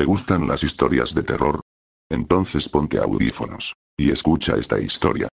¿Te gustan las historias de terror? Entonces ponte audífonos. Y escucha esta historia.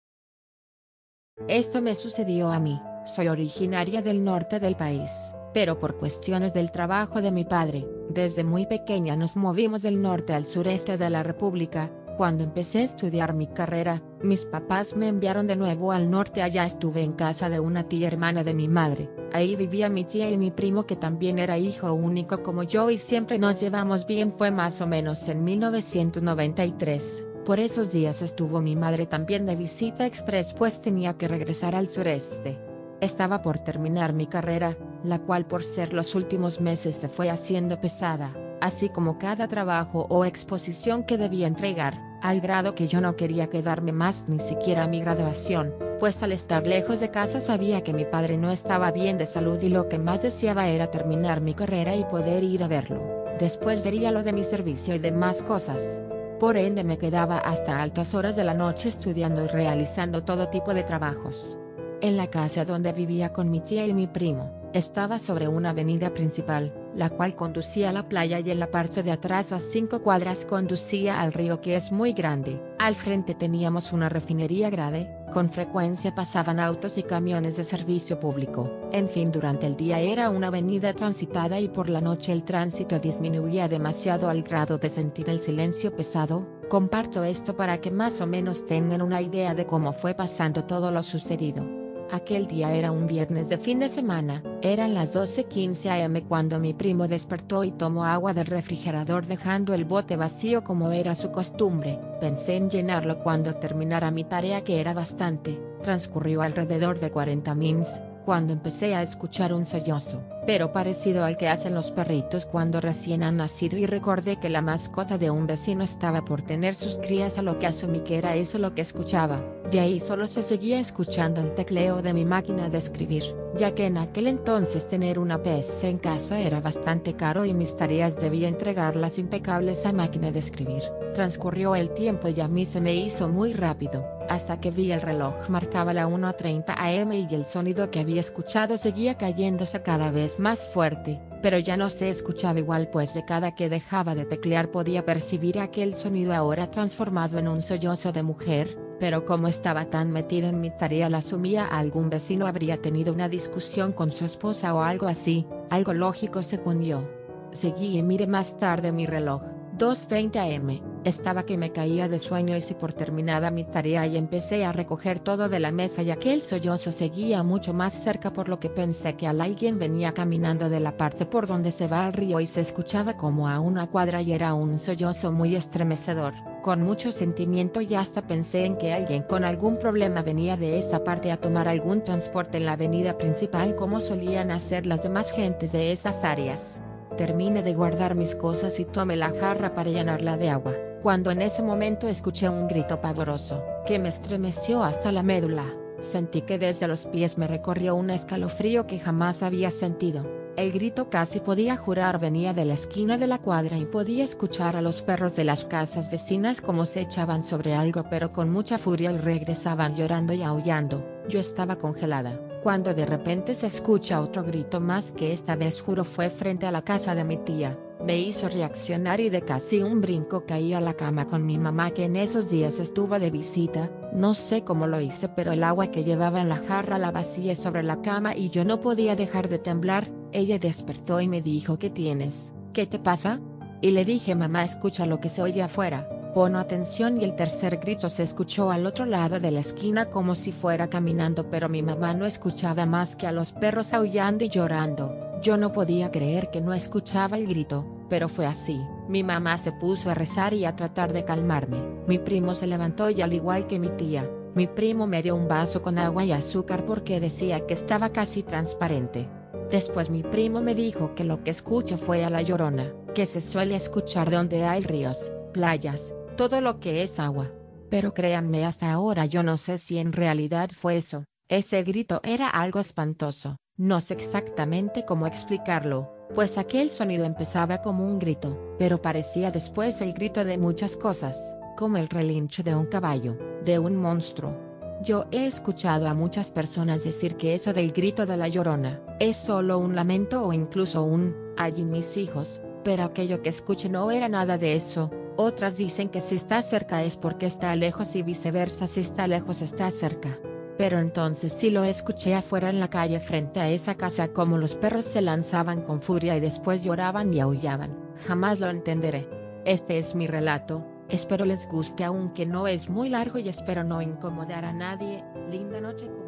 Esto me sucedió a mí. Soy originaria del norte del país, pero por cuestiones del trabajo de mi padre, desde muy pequeña nos movimos del norte al sureste de la República, cuando empecé a estudiar mi carrera, mis papás me enviaron de nuevo al norte. Allá estuve en casa de una tía hermana de mi madre. Ahí vivía mi tía y mi primo que también era hijo único como yo y siempre nos llevamos bien. Fue más o menos en 1993. Por esos días estuvo mi madre también de visita express pues tenía que regresar al sureste. Estaba por terminar mi carrera, la cual por ser los últimos meses se fue haciendo pesada así como cada trabajo o exposición que debía entregar, al grado que yo no quería quedarme más ni siquiera a mi graduación, pues al estar lejos de casa sabía que mi padre no estaba bien de salud y lo que más deseaba era terminar mi carrera y poder ir a verlo. Después vería lo de mi servicio y demás cosas. Por ende me quedaba hasta altas horas de la noche estudiando y realizando todo tipo de trabajos. En la casa donde vivía con mi tía y mi primo, estaba sobre una avenida principal, la cual conducía a la playa y en la parte de atrás a cinco cuadras conducía al río que es muy grande. Al frente teníamos una refinería grande, con frecuencia pasaban autos y camiones de servicio público. En fin, durante el día era una avenida transitada y por la noche el tránsito disminuía demasiado al grado de sentir el silencio pesado. Comparto esto para que más o menos tengan una idea de cómo fue pasando todo lo sucedido. Aquel día era un viernes de fin de semana, eran las 12.15 am cuando mi primo despertó y tomó agua del refrigerador dejando el bote vacío como era su costumbre, pensé en llenarlo cuando terminara mi tarea que era bastante, transcurrió alrededor de 40 mins, cuando empecé a escuchar un sollozo, pero parecido al que hacen los perritos cuando recién han nacido y recordé que la mascota de un vecino estaba por tener sus crías a lo que asumí que era eso lo que escuchaba, de ahí solo se seguía escuchando el tecleo de mi máquina de escribir, ya que en aquel entonces tener una PC en casa era bastante caro y mis tareas debía entregarlas impecables a máquina de escribir. Transcurrió el tiempo y a mí se me hizo muy rápido, hasta que vi el reloj. Marcaba la 1.30 am y el sonido que había escuchado seguía cayéndose cada vez más fuerte, pero ya no se escuchaba igual pues de cada que dejaba de teclear podía percibir aquel sonido ahora transformado en un sollozo de mujer, pero como estaba tan metido en mi tarea la asumía algún vecino habría tenido una discusión con su esposa o algo así, algo lógico según yo. Seguí y miré más tarde mi reloj, 2.20 am estaba que me caía de sueño y si por terminada mi tarea y empecé a recoger todo de la mesa y aquel sollozo seguía mucho más cerca por lo que pensé que alguien venía caminando de la parte por donde se va al río y se escuchaba como a una cuadra y era un sollozo muy estremecedor, con mucho sentimiento y hasta pensé en que alguien con algún problema venía de esa parte a tomar algún transporte en la avenida principal como solían hacer las demás gentes de esas áreas. Terminé de guardar mis cosas y tomé la jarra para llenarla de agua cuando en ese momento escuché un grito pavoroso, que me estremeció hasta la médula, sentí que desde los pies me recorrió un escalofrío que jamás había sentido. El grito casi podía jurar venía de la esquina de la cuadra y podía escuchar a los perros de las casas vecinas como se echaban sobre algo pero con mucha furia y regresaban llorando y aullando. Yo estaba congelada, cuando de repente se escucha otro grito más que esta vez juro fue frente a la casa de mi tía me hizo reaccionar y de casi un brinco caí a la cama con mi mamá que en esos días estuvo de visita, no sé cómo lo hice pero el agua que llevaba en la jarra la vacié sobre la cama y yo no podía dejar de temblar, ella despertó y me dijo ¿qué tienes? ¿Qué te pasa? Y le dije mamá escucha lo que se oye afuera, pon atención y el tercer grito se escuchó al otro lado de la esquina como si fuera caminando pero mi mamá no escuchaba más que a los perros aullando y llorando. Yo no podía creer que no escuchaba el grito, pero fue así. Mi mamá se puso a rezar y a tratar de calmarme. Mi primo se levantó y al igual que mi tía, mi primo me dio un vaso con agua y azúcar porque decía que estaba casi transparente. Después mi primo me dijo que lo que escuché fue a la llorona, que se suele escuchar donde hay ríos, playas, todo lo que es agua. Pero créanme hasta ahora yo no sé si en realidad fue eso, ese grito era algo espantoso. No sé exactamente cómo explicarlo, pues aquel sonido empezaba como un grito, pero parecía después el grito de muchas cosas, como el relincho de un caballo, de un monstruo. Yo he escuchado a muchas personas decir que eso del grito de la llorona, es solo un lamento o incluso un, allí mis hijos, pero aquello que escuché no era nada de eso. Otras dicen que si está cerca es porque está lejos y viceversa si está lejos está cerca. Pero entonces sí lo escuché afuera en la calle frente a esa casa como los perros se lanzaban con furia y después lloraban y aullaban. Jamás lo entenderé. Este es mi relato, espero les guste aunque no es muy largo y espero no incomodar a nadie. Linda noche comunidad.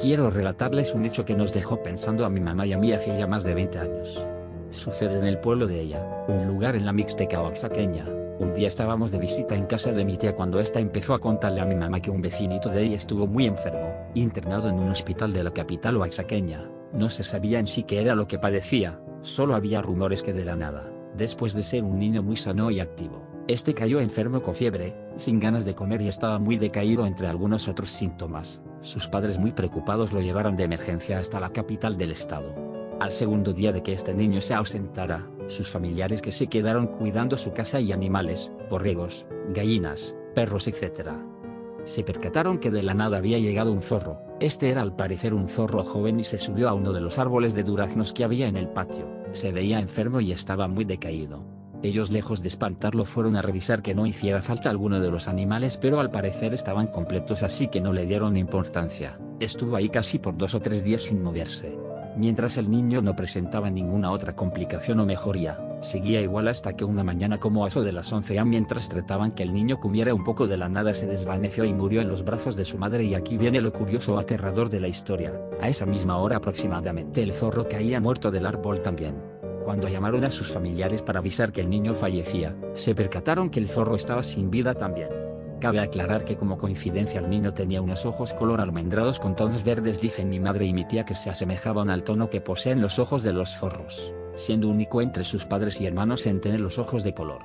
Quiero relatarles un hecho que nos dejó pensando a mi mamá y a mí hace ya más de 20 años. Sucede en el pueblo de ella, un lugar en la Mixteca oaxaqueña. Un día estábamos de visita en casa de mi tía cuando ésta empezó a contarle a mi mamá que un vecinito de ella estuvo muy enfermo, internado en un hospital de la capital oaxaqueña. No se sabía en sí qué era lo que padecía, Solo había rumores que de la nada, después de ser un niño muy sano y activo, este cayó enfermo con fiebre, sin ganas de comer y estaba muy decaído entre algunos otros síntomas. Sus padres muy preocupados lo llevaron de emergencia hasta la capital del estado. Al segundo día de que este niño se ausentara, sus familiares que se quedaron cuidando su casa y animales, borregos, gallinas, perros etc. Se percataron que de la nada había llegado un zorro, este era al parecer un zorro joven y se subió a uno de los árboles de duraznos que había en el patio. Se veía enfermo y estaba muy decaído. Ellos lejos de espantarlo fueron a revisar que no hiciera falta alguno de los animales pero al parecer estaban completos así que no le dieron importancia. Estuvo ahí casi por dos o tres días sin moverse. Mientras el niño no presentaba ninguna otra complicación o mejoría, seguía igual hasta que una mañana como a eso de las 11 a mientras trataban que el niño comiera un poco de la nada se desvaneció y murió en los brazos de su madre y aquí viene lo curioso o aterrador de la historia. A esa misma hora aproximadamente el zorro caía muerto del árbol también. Cuando llamaron a sus familiares para avisar que el niño fallecía, se percataron que el zorro estaba sin vida también. Cabe aclarar que como coincidencia el niño tenía unos ojos color almendrados con tonos verdes dicen mi madre y mi tía que se asemejaban al tono que poseen los ojos de los forros, siendo único entre sus padres y hermanos en tener los ojos de color.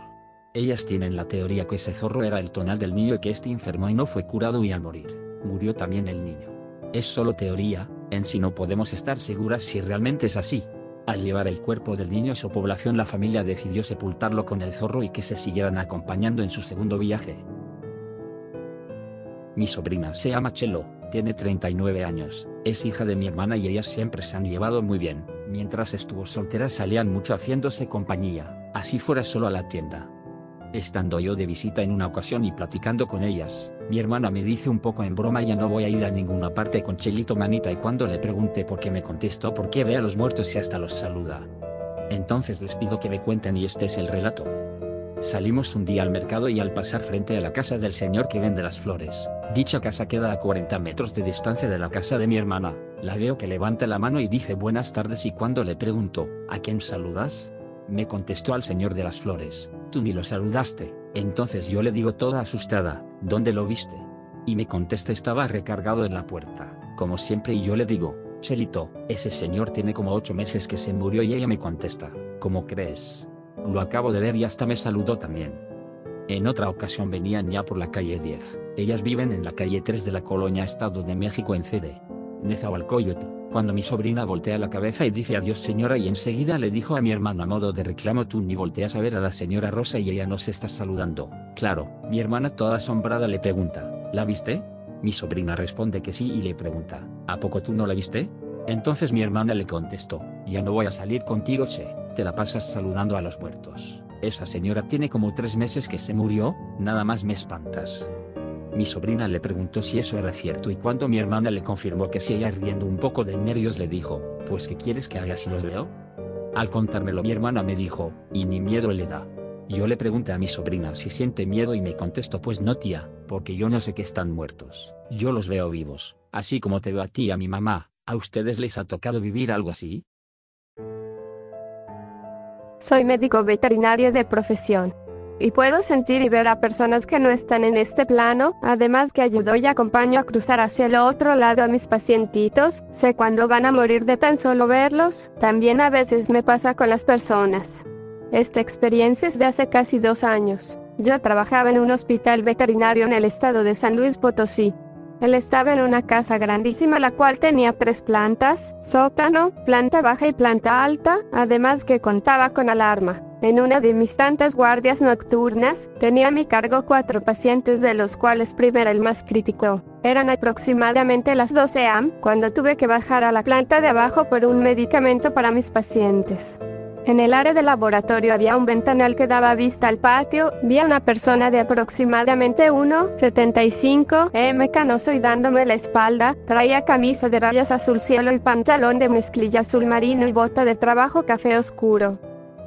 Ellas tienen la teoría que ese zorro era el tonal del niño y que este enfermó y no fue curado y al morir, murió también el niño. Es solo teoría, en sí no podemos estar seguras si realmente es así. Al llevar el cuerpo del niño a su población la familia decidió sepultarlo con el zorro y que se siguieran acompañando en su segundo viaje. Mi sobrina se llama Chelo, tiene 39 años, es hija de mi hermana y ellas siempre se han llevado muy bien, mientras estuvo soltera salían mucho haciéndose compañía, así fuera solo a la tienda. Estando yo de visita en una ocasión y platicando con ellas, mi hermana me dice un poco en broma ya no voy a ir a ninguna parte con Chelito Manita y cuando le pregunté por qué me contestó por qué ve a los muertos y hasta los saluda. Entonces les pido que me cuenten y este es el relato. Salimos un día al mercado y al pasar frente a la casa del señor que vende las flores, dicha casa queda a 40 metros de distancia de la casa de mi hermana, la veo que levanta la mano y dice buenas tardes y cuando le pregunto, ¿a quién saludas? Me contestó al señor de las flores, tú ni lo saludaste, entonces yo le digo toda asustada, ¿dónde lo viste? Y me contesta estaba recargado en la puerta, como siempre y yo le digo, Chelito, ese señor tiene como ocho meses que se murió y ella me contesta, ¿cómo crees? Lo acabo de ver y hasta me saludó también. En otra ocasión venían ya por la calle 10. Ellas viven en la calle 3 de la colonia Estado de México en Cede. Nezahualcóyotl. Cuando mi sobrina voltea la cabeza y dice adiós señora y enseguida le dijo a mi hermano a modo de reclamo tú ni volteas a ver a la señora Rosa y ella nos está saludando. Claro, mi hermana toda asombrada le pregunta, ¿la viste? Mi sobrina responde que sí y le pregunta, ¿a poco tú no la viste? Entonces mi hermana le contestó, ya no voy a salir contigo che te la pasas saludando a los muertos. Esa señora tiene como tres meses que se murió, nada más me espantas. Mi sobrina le preguntó si eso era cierto y cuando mi hermana le confirmó que si ella riendo un poco de nervios le dijo, pues ¿qué quieres que haga si los veo? Al contármelo mi hermana me dijo, y ni miedo le da. Yo le pregunté a mi sobrina si siente miedo y me contestó pues no tía, porque yo no sé que están muertos, yo los veo vivos, así como te veo a ti y a mi mamá, ¿a ustedes les ha tocado vivir algo así? Soy médico veterinario de profesión. Y puedo sentir y ver a personas que no están en este plano, además que ayudo y acompaño a cruzar hacia el otro lado a mis pacientitos, sé cuándo van a morir de tan solo verlos, también a veces me pasa con las personas. Esta experiencia es de hace casi dos años. Yo trabajaba en un hospital veterinario en el estado de San Luis Potosí, él estaba en una casa grandísima la cual tenía tres plantas, sótano, planta baja y planta alta, además que contaba con alarma. En una de mis tantas guardias nocturnas, tenía a mi cargo cuatro pacientes de los cuales primero el más crítico. Eran aproximadamente las 12 am cuando tuve que bajar a la planta de abajo por un medicamento para mis pacientes. En el área del laboratorio había un ventanal que daba vista al patio, vi a una persona de aproximadamente 1,75 m canoso y dándome la espalda, traía camisa de rayas azul cielo y pantalón de mezclilla azul marino y bota de trabajo café oscuro.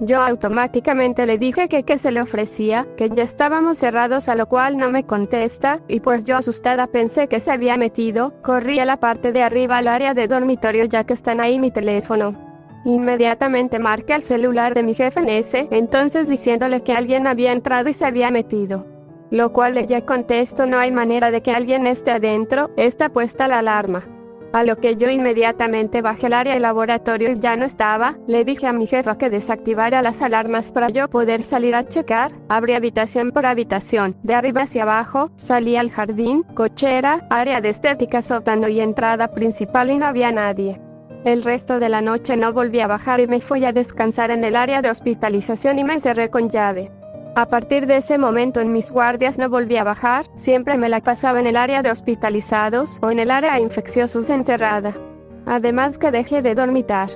Yo automáticamente le dije que qué se le ofrecía, que ya estábamos cerrados a lo cual no me contesta, y pues yo asustada pensé que se había metido, corrí a la parte de arriba al área de dormitorio ya que están ahí mi teléfono. Inmediatamente marqué el celular de mi jefe en ese, entonces diciéndole que alguien había entrado y se había metido. Lo cual ella contestó no hay manera de que alguien esté adentro, está puesta la alarma. A lo que yo inmediatamente bajé al área del laboratorio y ya no estaba, le dije a mi jefa que desactivara las alarmas para yo poder salir a checar, abrí habitación por habitación, de arriba hacia abajo, salí al jardín, cochera, área de estética sótano y entrada principal y no había nadie. El resto de la noche no volví a bajar y me fui a descansar en el área de hospitalización y me encerré con llave. A partir de ese momento en mis guardias no volví a bajar, siempre me la pasaba en el área de hospitalizados o en el área de infecciosos encerrada. Además que dejé de dormitar.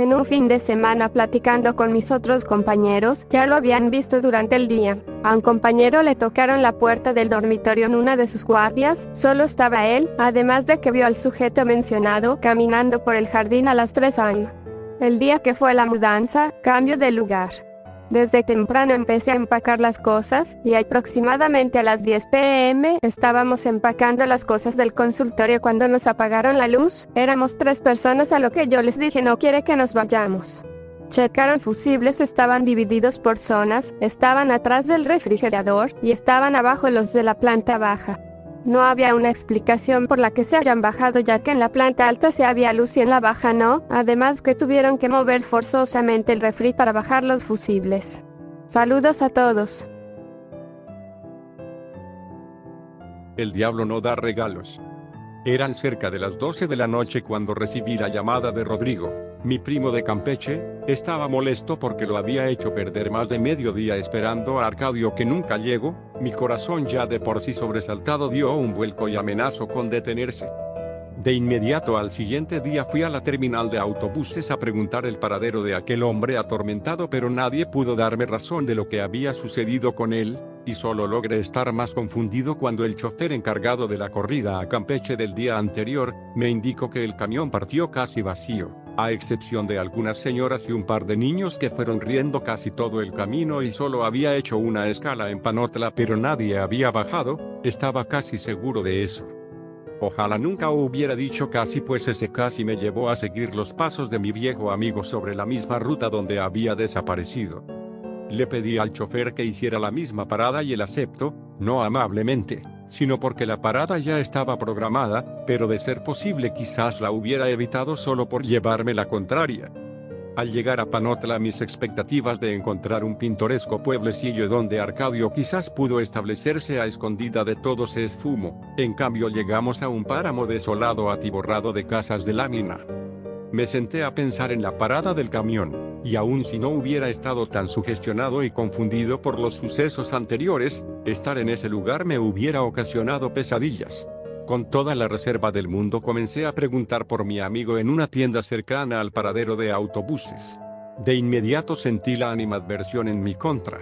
En un fin de semana platicando con mis otros compañeros, ya lo habían visto durante el día. A un compañero le tocaron la puerta del dormitorio en una de sus guardias, solo estaba él, además de que vio al sujeto mencionado caminando por el jardín a las 3 am. El día que fue la mudanza, cambio de lugar. Desde temprano empecé a empacar las cosas, y aproximadamente a las 10 pm estábamos empacando las cosas del consultorio cuando nos apagaron la luz. Éramos tres personas a lo que yo les dije no quiere que nos vayamos. Checaron fusibles, estaban divididos por zonas, estaban atrás del refrigerador y estaban abajo los de la planta baja. No había una explicación por la que se hayan bajado ya que en la planta alta se había luz y en la baja no, además que tuvieron que mover forzosamente el refri para bajar los fusibles. Saludos a todos. El diablo no da regalos. Eran cerca de las 12 de la noche cuando recibí la llamada de Rodrigo, mi primo de Campeche, estaba molesto porque lo había hecho perder más de medio día esperando a Arcadio que nunca llegó, mi corazón ya de por sí sobresaltado dio un vuelco y amenazó con detenerse. De inmediato al siguiente día fui a la terminal de autobuses a preguntar el paradero de aquel hombre atormentado pero nadie pudo darme razón de lo que había sucedido con él, y solo logré estar más confundido cuando el chofer encargado de la corrida a Campeche del día anterior, me indicó que el camión partió casi vacío a excepción de algunas señoras y un par de niños que fueron riendo casi todo el camino y solo había hecho una escala en Panotla pero nadie había bajado, estaba casi seguro de eso. Ojalá nunca hubiera dicho casi pues ese casi me llevó a seguir los pasos de mi viejo amigo sobre la misma ruta donde había desaparecido. Le pedí al chofer que hiciera la misma parada y él aceptó, no amablemente, sino porque la parada ya estaba programada, pero de ser posible quizás la hubiera evitado solo por llevarme la contraria. Al llegar a Panotla mis expectativas de encontrar un pintoresco pueblecillo donde Arcadio quizás pudo establecerse a escondida de todo se esfumó, en cambio llegamos a un páramo desolado atiborrado de casas de lámina. Me senté a pensar en la parada del camión, y aun si no hubiera estado tan sugestionado y confundido por los sucesos anteriores, estar en ese lugar me hubiera ocasionado pesadillas. Con toda la reserva del mundo comencé a preguntar por mi amigo en una tienda cercana al paradero de autobuses. De inmediato sentí la animadversión en mi contra.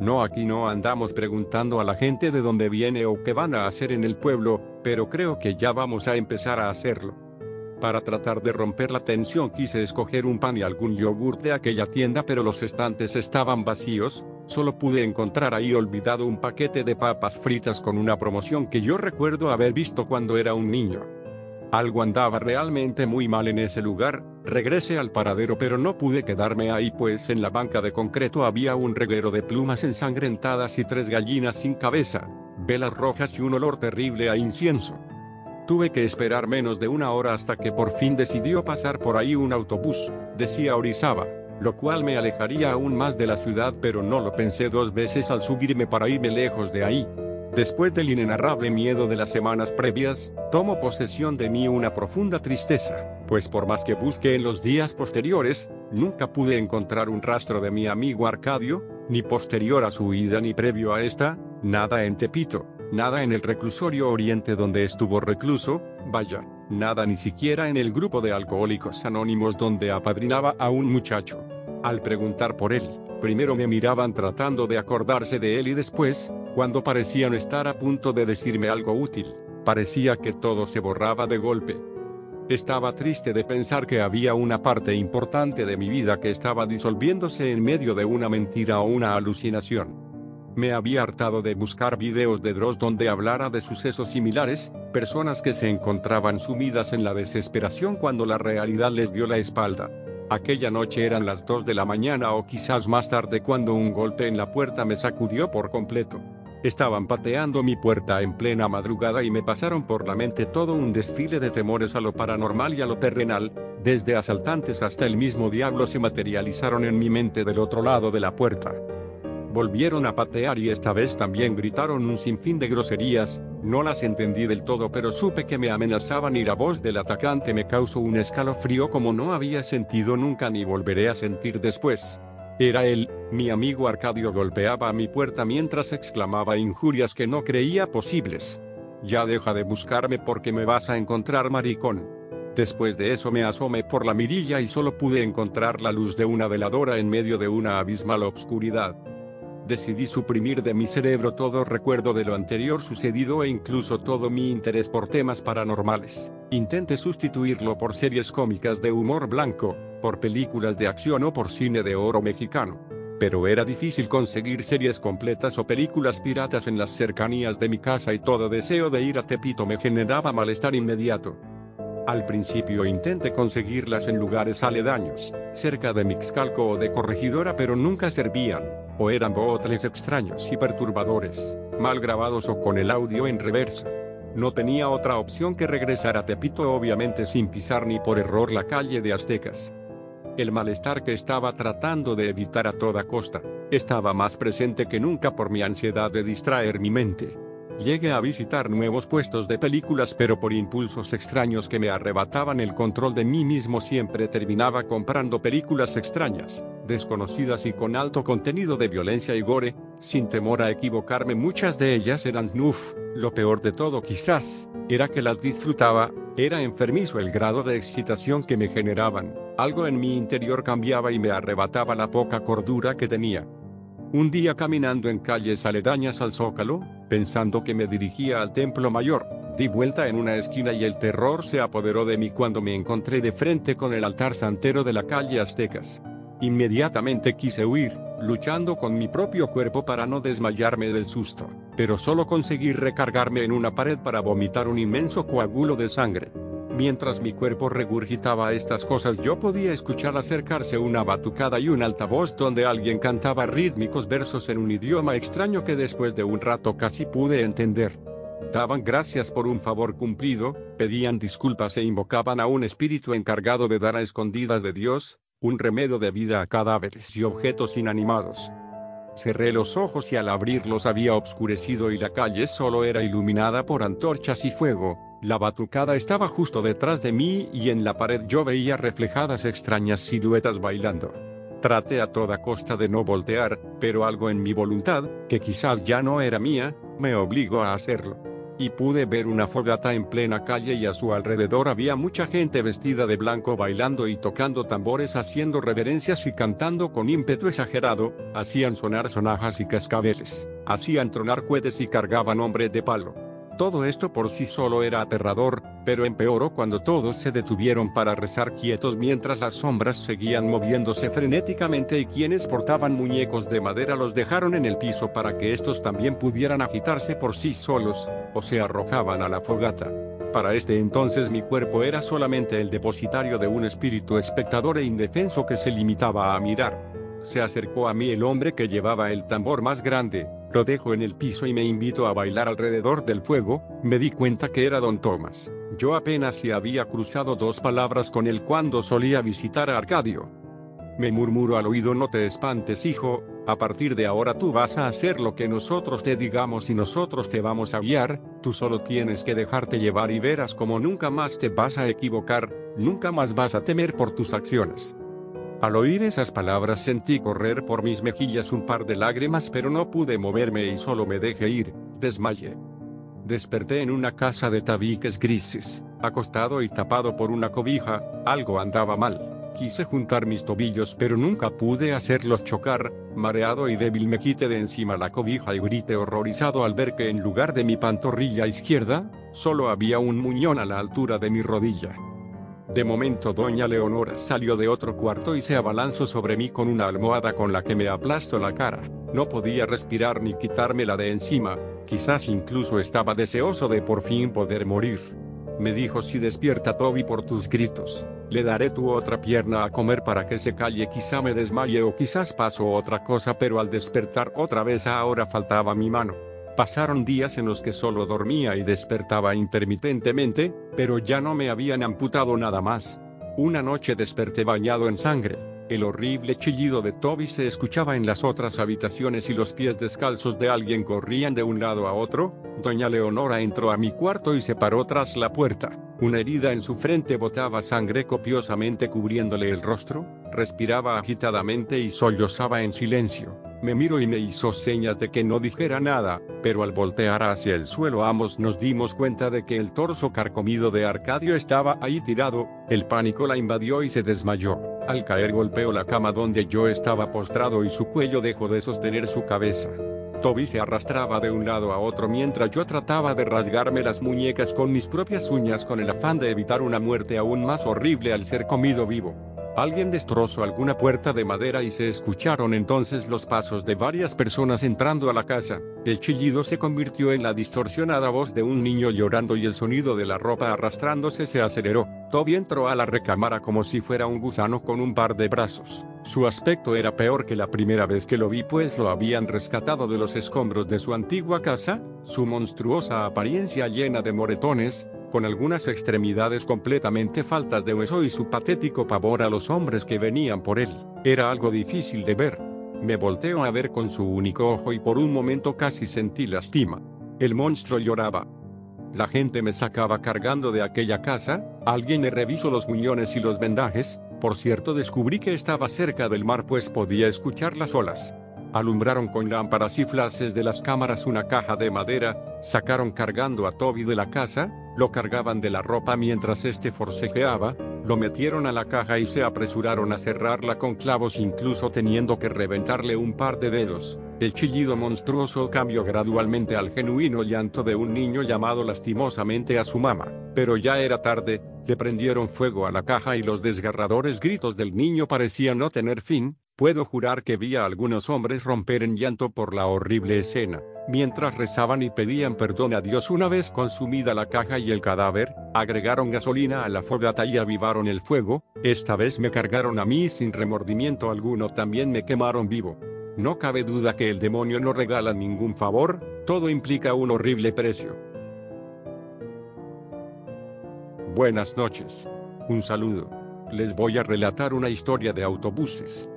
No aquí no andamos preguntando a la gente de dónde viene o qué van a hacer en el pueblo, pero creo que ya vamos a empezar a hacerlo. Para tratar de romper la tensión quise escoger un pan y algún yogur de aquella tienda pero los estantes estaban vacíos, solo pude encontrar ahí olvidado un paquete de papas fritas con una promoción que yo recuerdo haber visto cuando era un niño. Algo andaba realmente muy mal en ese lugar, regresé al paradero pero no pude quedarme ahí pues en la banca de concreto había un reguero de plumas ensangrentadas y tres gallinas sin cabeza, velas rojas y un olor terrible a incienso. Tuve que esperar menos de una hora hasta que por fin decidió pasar por ahí un autobús, decía Orizaba, lo cual me alejaría aún más de la ciudad pero no lo pensé dos veces al subirme para irme lejos de ahí. Después del inenarrable miedo de las semanas previas, tomo posesión de mí una profunda tristeza, pues por más que busque en los días posteriores, nunca pude encontrar un rastro de mi amigo Arcadio, ni posterior a su huida ni previo a esta, nada en Tepito, Nada en el reclusorio oriente donde estuvo recluso, vaya, nada ni siquiera en el grupo de alcohólicos anónimos donde apadrinaba a un muchacho. Al preguntar por él, primero me miraban tratando de acordarse de él y después, cuando parecían estar a punto de decirme algo útil, parecía que todo se borraba de golpe. Estaba triste de pensar que había una parte importante de mi vida que estaba disolviéndose en medio de una mentira o una alucinación. Me había hartado de buscar videos de Dross donde hablara de sucesos similares, personas que se encontraban sumidas en la desesperación cuando la realidad les dio la espalda. Aquella noche eran las 2 de la mañana o quizás más tarde cuando un golpe en la puerta me sacudió por completo. Estaban pateando mi puerta en plena madrugada y me pasaron por la mente todo un desfile de temores a lo paranormal y a lo terrenal, desde asaltantes hasta el mismo diablo se materializaron en mi mente del otro lado de la puerta. Volvieron a patear y esta vez también gritaron un sinfín de groserías, no las entendí del todo pero supe que me amenazaban y la voz del atacante me causó un escalofrío como no había sentido nunca ni volveré a sentir después. Era él, mi amigo Arcadio golpeaba a mi puerta mientras exclamaba injurias que no creía posibles. Ya deja de buscarme porque me vas a encontrar maricón. Después de eso me asomé por la mirilla y solo pude encontrar la luz de una veladora en medio de una abismal obscuridad. Decidí suprimir de mi cerebro todo recuerdo de lo anterior sucedido e incluso todo mi interés por temas paranormales. Intenté sustituirlo por series cómicas de humor blanco, por películas de acción o por cine de oro mexicano. Pero era difícil conseguir series completas o películas piratas en las cercanías de mi casa y todo deseo de ir a Tepito me generaba malestar inmediato. Al principio intenté conseguirlas en lugares aledaños, cerca de Mixcalco o de Corregidora pero nunca servían o eran extraños y perturbadores, mal grabados o con el audio en reversa. No tenía otra opción que regresar a Tepito obviamente sin pisar ni por error la calle de Aztecas. El malestar que estaba tratando de evitar a toda costa, estaba más presente que nunca por mi ansiedad de distraer mi mente. Llegué a visitar nuevos puestos de películas pero por impulsos extraños que me arrebataban el control de mí mismo siempre terminaba comprando películas extrañas, desconocidas y con alto contenido de violencia y gore, sin temor a equivocarme muchas de ellas eran snuff, lo peor de todo quizás, era que las disfrutaba, era enfermizo el grado de excitación que me generaban, algo en mi interior cambiaba y me arrebataba la poca cordura que tenía. Un día caminando en calles aledañas al Zócalo, pensando que me dirigía al Templo Mayor, di vuelta en una esquina y el terror se apoderó de mí cuando me encontré de frente con el altar santero de la calle Aztecas. Inmediatamente quise huir, luchando con mi propio cuerpo para no desmayarme del susto, pero solo conseguí recargarme en una pared para vomitar un inmenso coágulo de sangre. Mientras mi cuerpo regurgitaba estas cosas yo podía escuchar acercarse una batucada y un altavoz donde alguien cantaba rítmicos versos en un idioma extraño que después de un rato casi pude entender. Daban gracias por un favor cumplido, pedían disculpas e invocaban a un espíritu encargado de dar a escondidas de Dios, un remedio de vida a cadáveres y objetos inanimados. Cerré los ojos y al abrirlos había obscurecido y la calle solo era iluminada por antorchas y fuego, la batucada estaba justo detrás de mí y en la pared yo veía reflejadas extrañas siluetas bailando. Traté a toda costa de no voltear, pero algo en mi voluntad, que quizás ya no era mía, me obligó a hacerlo. Y pude ver una fogata en plena calle y a su alrededor había mucha gente vestida de blanco bailando y tocando tambores haciendo reverencias y cantando con ímpetu exagerado, hacían sonar sonajas y cascabeles, hacían tronar cohetes y cargaban hombres de palo. Todo esto por sí solo era aterrador, pero empeoró cuando todos se detuvieron para rezar quietos mientras las sombras seguían moviéndose frenéticamente y quienes portaban muñecos de madera los dejaron en el piso para que estos también pudieran agitarse por sí solos, o se arrojaban a la fogata. Para este entonces mi cuerpo era solamente el depositario de un espíritu espectador e indefenso que se limitaba a mirar. Se acercó a mí el hombre que llevaba el tambor más grande, lo dejo en el piso y me invito a bailar alrededor del fuego, me di cuenta que era don Tomás. Yo apenas si había cruzado dos palabras con él cuando solía visitar a Arcadio. Me murmuró al oído no te espantes hijo, a partir de ahora tú vas a hacer lo que nosotros te digamos y nosotros te vamos a guiar, tú solo tienes que dejarte llevar y verás como nunca más te vas a equivocar, nunca más vas a temer por tus acciones. Al oír esas palabras sentí correr por mis mejillas un par de lágrimas pero no pude moverme y solo me dejé ir, desmayé. Desperté en una casa de tabiques grises, acostado y tapado por una cobija, algo andaba mal. Quise juntar mis tobillos pero nunca pude hacerlos chocar, mareado y débil me quité de encima la cobija y grité horrorizado al ver que en lugar de mi pantorrilla izquierda, solo había un muñón a la altura de mi rodilla. De momento doña Leonora salió de otro cuarto y se abalanzó sobre mí con una almohada con la que me aplastó la cara. No podía respirar ni quitármela de encima, quizás incluso estaba deseoso de por fin poder morir. Me dijo si despierta Toby por tus gritos, le daré tu otra pierna a comer para que se calle, quizá me desmaye o quizás pasó otra cosa, pero al despertar otra vez ahora faltaba mi mano. Pasaron días en los que solo dormía y despertaba intermitentemente, pero ya no me habían amputado nada más. Una noche desperté bañado en sangre. El horrible chillido de Toby se escuchaba en las otras habitaciones y los pies descalzos de alguien corrían de un lado a otro. Doña Leonora entró a mi cuarto y se paró tras la puerta. Una herida en su frente botaba sangre copiosamente cubriéndole el rostro, respiraba agitadamente y sollozaba en silencio. Me miró y me hizo señas de que no dijera nada, pero al voltear hacia el suelo ambos nos dimos cuenta de que el torso carcomido de Arcadio estaba ahí tirado, el pánico la invadió y se desmayó. Al caer golpeó la cama donde yo estaba postrado y su cuello dejó de sostener su cabeza. Toby se arrastraba de un lado a otro mientras yo trataba de rasgarme las muñecas con mis propias uñas con el afán de evitar una muerte aún más horrible al ser comido vivo. Alguien destrozó alguna puerta de madera y se escucharon entonces los pasos de varias personas entrando a la casa. El chillido se convirtió en la distorsionada voz de un niño llorando y el sonido de la ropa arrastrándose se aceleró. Toby entró a la recámara como si fuera un gusano con un par de brazos. Su aspecto era peor que la primera vez que lo vi pues lo habían rescatado de los escombros de su antigua casa, su monstruosa apariencia llena de moretones, con algunas extremidades completamente faltas de hueso y su patético pavor a los hombres que venían por él. Era algo difícil de ver. Me volteo a ver con su único ojo y por un momento casi sentí lastima. El monstruo lloraba. La gente me sacaba cargando de aquella casa, alguien me revisó los muñones y los vendajes, por cierto descubrí que estaba cerca del mar pues podía escuchar las olas. Alumbraron con lámparas y flashes de las cámaras una caja de madera, sacaron cargando a Toby de la casa, lo cargaban de la ropa mientras este forcejeaba, lo metieron a la caja y se apresuraron a cerrarla con clavos incluso teniendo que reventarle un par de dedos. El chillido monstruoso cambió gradualmente al genuino llanto de un niño llamado lastimosamente a su mamá. Pero ya era tarde, le prendieron fuego a la caja y los desgarradores gritos del niño parecían no tener fin, Puedo jurar que vi a algunos hombres romper en llanto por la horrible escena. Mientras rezaban y pedían perdón a Dios una vez consumida la caja y el cadáver, agregaron gasolina a la fogata y avivaron el fuego, esta vez me cargaron a mí sin remordimiento alguno también me quemaron vivo. No cabe duda que el demonio no regala ningún favor, todo implica un horrible precio. Buenas noches. Un saludo. Les voy a relatar una historia de autobuses.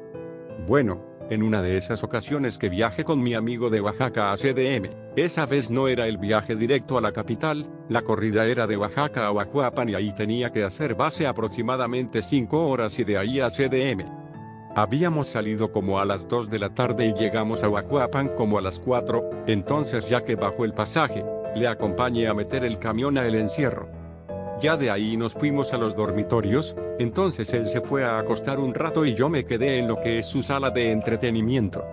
Bueno, en una de esas ocasiones que viajé con mi amigo de Oaxaca a CDM, esa vez no era el viaje directo a la capital, la corrida era de Oaxaca a Oaxapan y ahí tenía que hacer base aproximadamente 5 horas y de ahí a CDM. Habíamos salido como a las 2 de la tarde y llegamos a Oaxapan como a las 4, entonces ya que bajó el pasaje, le acompañé a meter el camión a el encierro. Ya de ahí nos fuimos a los dormitorios, entonces él se fue a acostar un rato y yo me quedé en lo que es su sala de entretenimiento.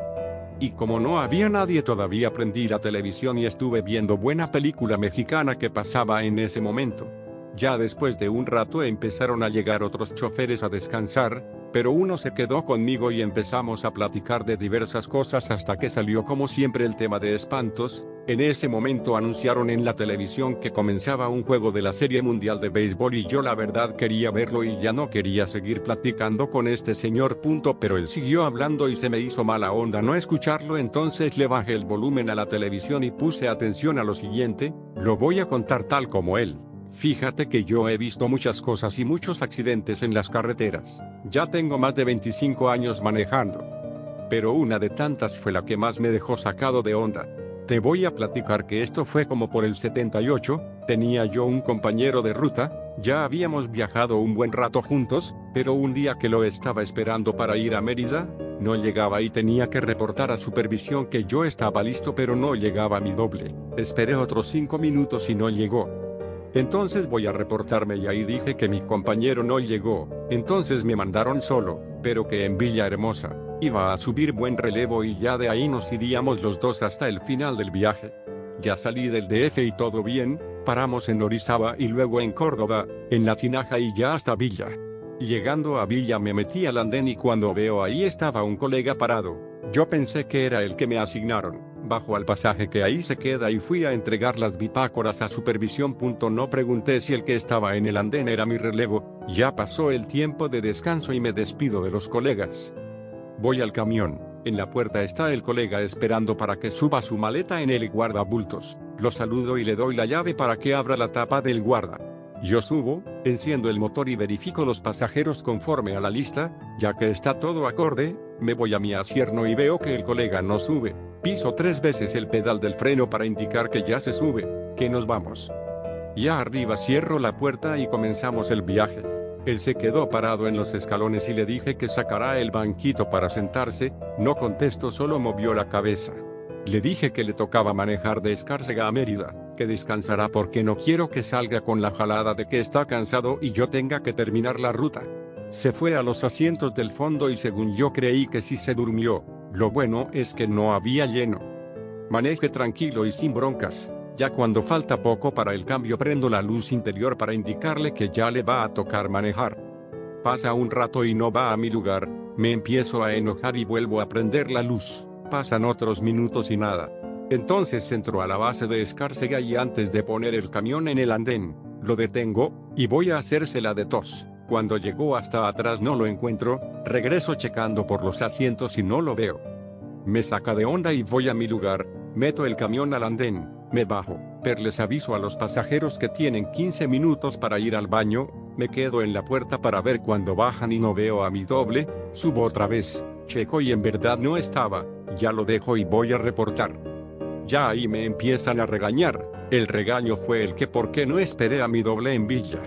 Y como no había nadie todavía prendí la televisión y estuve viendo buena película mexicana que pasaba en ese momento. Ya después de un rato empezaron a llegar otros choferes a descansar, pero uno se quedó conmigo y empezamos a platicar de diversas cosas hasta que salió como siempre el tema de espantos, en ese momento anunciaron en la televisión que comenzaba un juego de la Serie Mundial de Béisbol y yo la verdad quería verlo y ya no quería seguir platicando con este señor punto pero él siguió hablando y se me hizo mala onda no escucharlo entonces le bajé el volumen a la televisión y puse atención a lo siguiente, lo voy a contar tal como él. Fíjate que yo he visto muchas cosas y muchos accidentes en las carreteras. Ya tengo más de 25 años manejando. Pero una de tantas fue la que más me dejó sacado de onda. Te voy a platicar que esto fue como por el 78, tenía yo un compañero de ruta, ya habíamos viajado un buen rato juntos, pero un día que lo estaba esperando para ir a Mérida, No llegaba y tenía que reportar a supervisión que yo estaba listo pero no llegaba mi doble. Esperé otros cinco minutos y no llegó. Entonces voy a reportarme y ahí dije que mi compañero no llegó, entonces me mandaron solo, pero que en Villahermosa, iba a subir buen relevo y ya de ahí nos iríamos los dos hasta el final del viaje. Ya salí del DF y todo bien, paramos en Orizaba y luego en Córdoba, en La Tinaja y ya hasta Villa. Llegando a Villa me metí al andén y cuando veo ahí estaba un colega parado. Yo pensé que era el que me asignaron. Bajo al pasaje que ahí se queda y fui a entregar las bitácoras a supervisión. No pregunté si el que estaba en el andén era mi relevo, ya pasó el tiempo de descanso y me despido de los colegas. Voy al camión. En la puerta está el colega esperando para que suba su maleta en el guardabultos. Lo saludo y le doy la llave para que abra la tapa del guarda. Yo subo, enciendo el motor y verifico los pasajeros conforme a la lista, ya que está todo acorde, me voy a mi asierno y veo que el colega no sube. Piso tres veces el pedal del freno para indicar que ya se sube, que nos vamos. Ya arriba cierro la puerta y comenzamos el viaje. Él se quedó parado en los escalones y le dije que sacará el banquito para sentarse, no contestó solo movió la cabeza. Le dije que le tocaba manejar de Escárcega a Mérida, que descansará porque no quiero que salga con la jalada de que está cansado y yo tenga que terminar la ruta. Se fue a los asientos del fondo y según yo creí que sí se durmió, lo bueno es que no había lleno. Maneje tranquilo y sin broncas, ya cuando falta poco para el cambio prendo la luz interior para indicarle que ya le va a tocar manejar. Pasa un rato y no va a mi lugar, me empiezo a enojar y vuelvo a prender la luz. Pasan otros minutos y nada. Entonces entro a la base de Escárcega y antes de poner el camión en el andén, lo detengo, y voy a hacérsela de tos. Cuando llegó hasta atrás no lo encuentro, regreso checando por los asientos y no lo veo. Me saca de onda y voy a mi lugar, meto el camión al andén, me bajo, pero les aviso a los pasajeros que tienen 15 minutos para ir al baño, me quedo en la puerta para ver cuando bajan y no veo a mi doble, subo otra vez, checo y en verdad no estaba, ya lo dejo y voy a reportar. Ya ahí me empiezan a regañar, el regaño fue el que por qué no esperé a mi doble en Villa.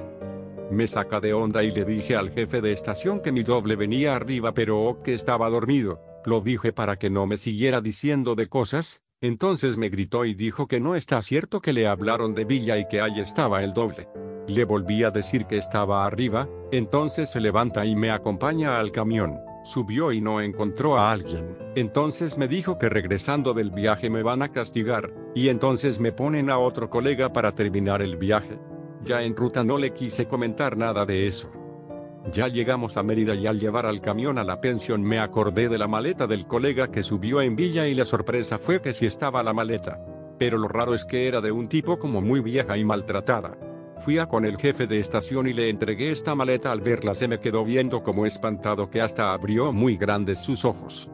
Me saca de onda y le dije al jefe de estación que mi doble venía arriba pero que estaba dormido, lo dije para que no me siguiera diciendo de cosas, entonces me gritó y dijo que no está cierto que le hablaron de Villa y que ahí estaba el doble. Le volví a decir que estaba arriba, entonces se levanta y me acompaña al camión. Subió y no encontró a alguien. Entonces me dijo que regresando del viaje me van a castigar, y entonces me ponen a otro colega para terminar el viaje. Ya en ruta no le quise comentar nada de eso. Ya llegamos a Mérida y al llevar al camión a la pensión me acordé de la maleta del colega que subió en Villa y la sorpresa fue que sí estaba la maleta. Pero lo raro es que era de un tipo como muy vieja y maltratada. Fui a con el jefe de estación y le entregué esta maleta al verla se me quedó viendo como espantado que hasta abrió muy grandes sus ojos.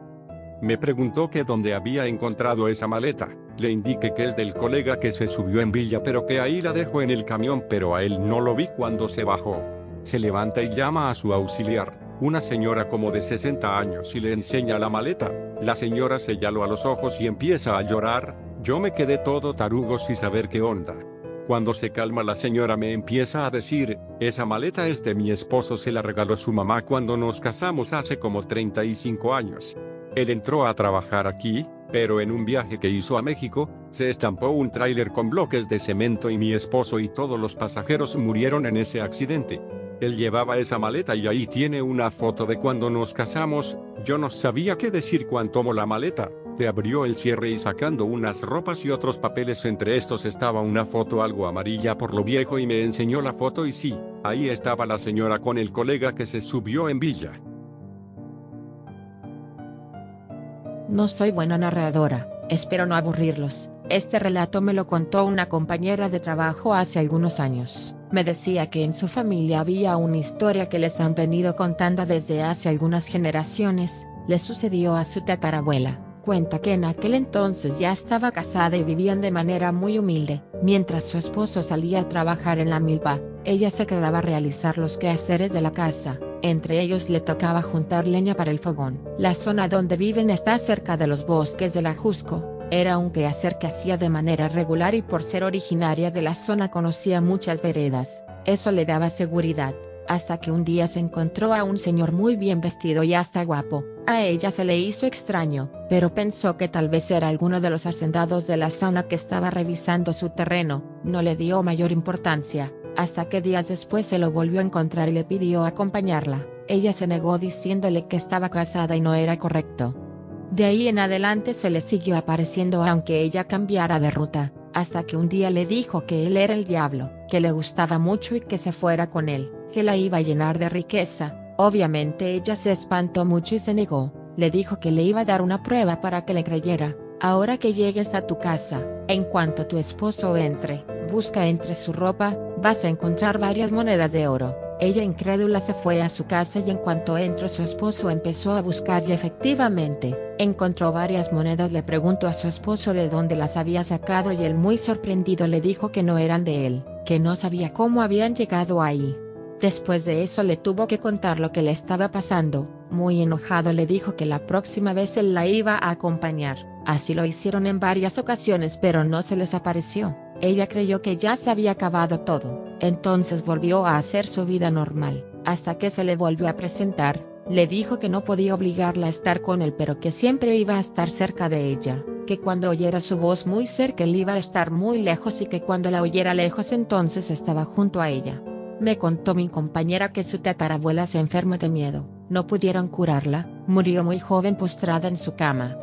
Me preguntó que dónde había encontrado esa maleta. Le indiqué que es del colega que se subió en Villa pero que ahí la dejó en el camión pero a él no lo vi cuando se bajó. Se levanta y llama a su auxiliar, una señora como de 60 años y le enseña la maleta. La señora sellalo a los ojos y empieza a llorar. Yo me quedé todo tarugo sin saber qué onda. Cuando se calma la señora me empieza a decir, esa maleta es de mi esposo, se la regaló su mamá cuando nos casamos hace como 35 años. Él entró a trabajar aquí, pero en un viaje que hizo a México, se estampó un tráiler con bloques de cemento y mi esposo y todos los pasajeros murieron en ese accidente. Él llevaba esa maleta y ahí tiene una foto de cuando nos casamos, yo no sabía qué decir cuando tomó la maleta. Te abrió el cierre y sacando unas ropas y otros papeles entre estos estaba una foto algo amarilla por lo viejo y me enseñó la foto y sí, ahí estaba la señora con el colega que se subió en Villa. No soy buena narradora, espero no aburrirlos. Este relato me lo contó una compañera de trabajo hace algunos años. Me decía que en su familia había una historia que les han venido contando desde hace algunas generaciones, le sucedió a su tatarabuela. Cuenta que en aquel entonces ya estaba casada y vivían de manera muy humilde. Mientras su esposo salía a trabajar en la milpa, ella se quedaba a realizar los quehaceres de la casa. Entre ellos le tocaba juntar leña para el fogón. La zona donde viven está cerca de los bosques de la Jusco, era un quehacer que hacía de manera regular y por ser originaria de la zona conocía muchas veredas, eso le daba seguridad, hasta que un día se encontró a un señor muy bien vestido y hasta guapo, A ella se le hizo extraño, pero pensó que tal vez era alguno de los hacendados de la zona que estaba revisando su terreno, no le dio mayor importancia, hasta que días después se lo volvió a encontrar y le pidió acompañarla. Ella se negó diciéndole que estaba casada y no era correcto. De ahí en adelante se le siguió apareciendo aunque ella cambiara de ruta, hasta que un día le dijo que él era el diablo, que le gustaba mucho y que se fuera con él, que la iba a llenar de riqueza, Obviamente ella se espantó mucho y se negó, le dijo que le iba a dar una prueba para que le creyera, ahora que llegues a tu casa, en cuanto tu esposo entre, busca entre su ropa, vas a encontrar varias monedas de oro. Ella incrédula se fue a su casa y en cuanto entró su esposo empezó a buscar y efectivamente, encontró varias monedas. Le preguntó a su esposo de dónde las había sacado y él muy sorprendido le dijo que no eran de él, que no sabía cómo habían llegado ahí. Después de eso le tuvo que contar lo que le estaba pasando, muy enojado le dijo que la próxima vez él la iba a acompañar, así lo hicieron en varias ocasiones pero no se les apareció, ella creyó que ya se había acabado todo, entonces volvió a hacer su vida normal, hasta que se le volvió a presentar, le dijo que no podía obligarla a estar con él pero que siempre iba a estar cerca de ella, que cuando oyera su voz muy cerca él iba a estar muy lejos y que cuando la oyera lejos entonces estaba junto a ella. Me contó mi compañera que su tatarabuela se enfermó de miedo, no pudieron curarla, murió muy joven postrada en su cama.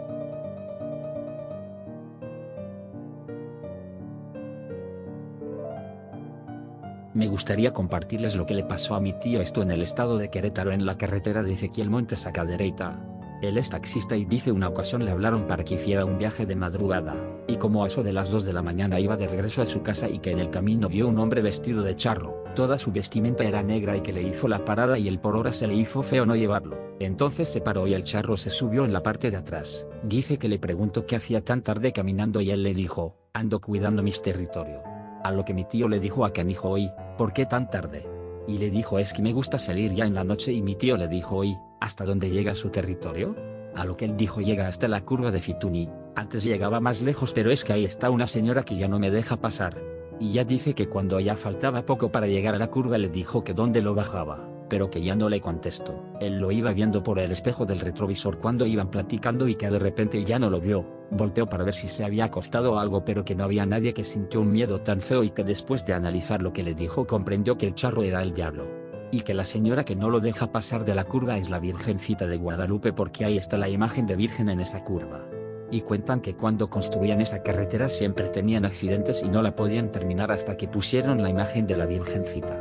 Me gustaría compartirles lo que le pasó a mi tío esto en el estado de Querétaro en la carretera de Ezequiel Montes a Cadereyta. Él es taxista y dice una ocasión le hablaron para que hiciera un viaje de madrugada, y como a eso de las 2 de la mañana iba de regreso a su casa y que en el camino vio un hombre vestido de charro, toda su vestimenta era negra y que le hizo la parada y el por hora se le hizo feo no llevarlo. Entonces se paró y el charro se subió en la parte de atrás. Dice que le preguntó qué hacía tan tarde caminando y él le dijo, ando cuidando mis territorio. A lo que mi tío le dijo a Canijo hoy, ¿por qué tan tarde? Y le dijo es que me gusta salir ya en la noche y mi tío le dijo hoy, ¿hasta dónde llega su territorio? A lo que él dijo llega hasta la curva de Fituni, antes llegaba más lejos pero es que ahí está una señora que ya no me deja pasar. Y ya dice que cuando ya faltaba poco para llegar a la curva le dijo que dónde lo bajaba, pero que ya no le contestó. Él lo iba viendo por el espejo del retrovisor cuando iban platicando y que de repente ya no lo vio, volteó para ver si se había acostado algo pero que no había nadie que sintió un miedo tan feo y que después de analizar lo que le dijo comprendió que el charro era el diablo. Y que la señora que no lo deja pasar de la curva es la Virgencita de Guadalupe porque ahí está la imagen de Virgen en esa curva. Y cuentan que cuando construían esa carretera siempre tenían accidentes y no la podían terminar hasta que pusieron la imagen de la Virgencita.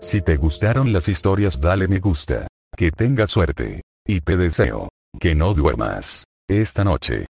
Si te gustaron las historias dale me gusta. Que tengas suerte. Y te deseo que no duermas esta noche.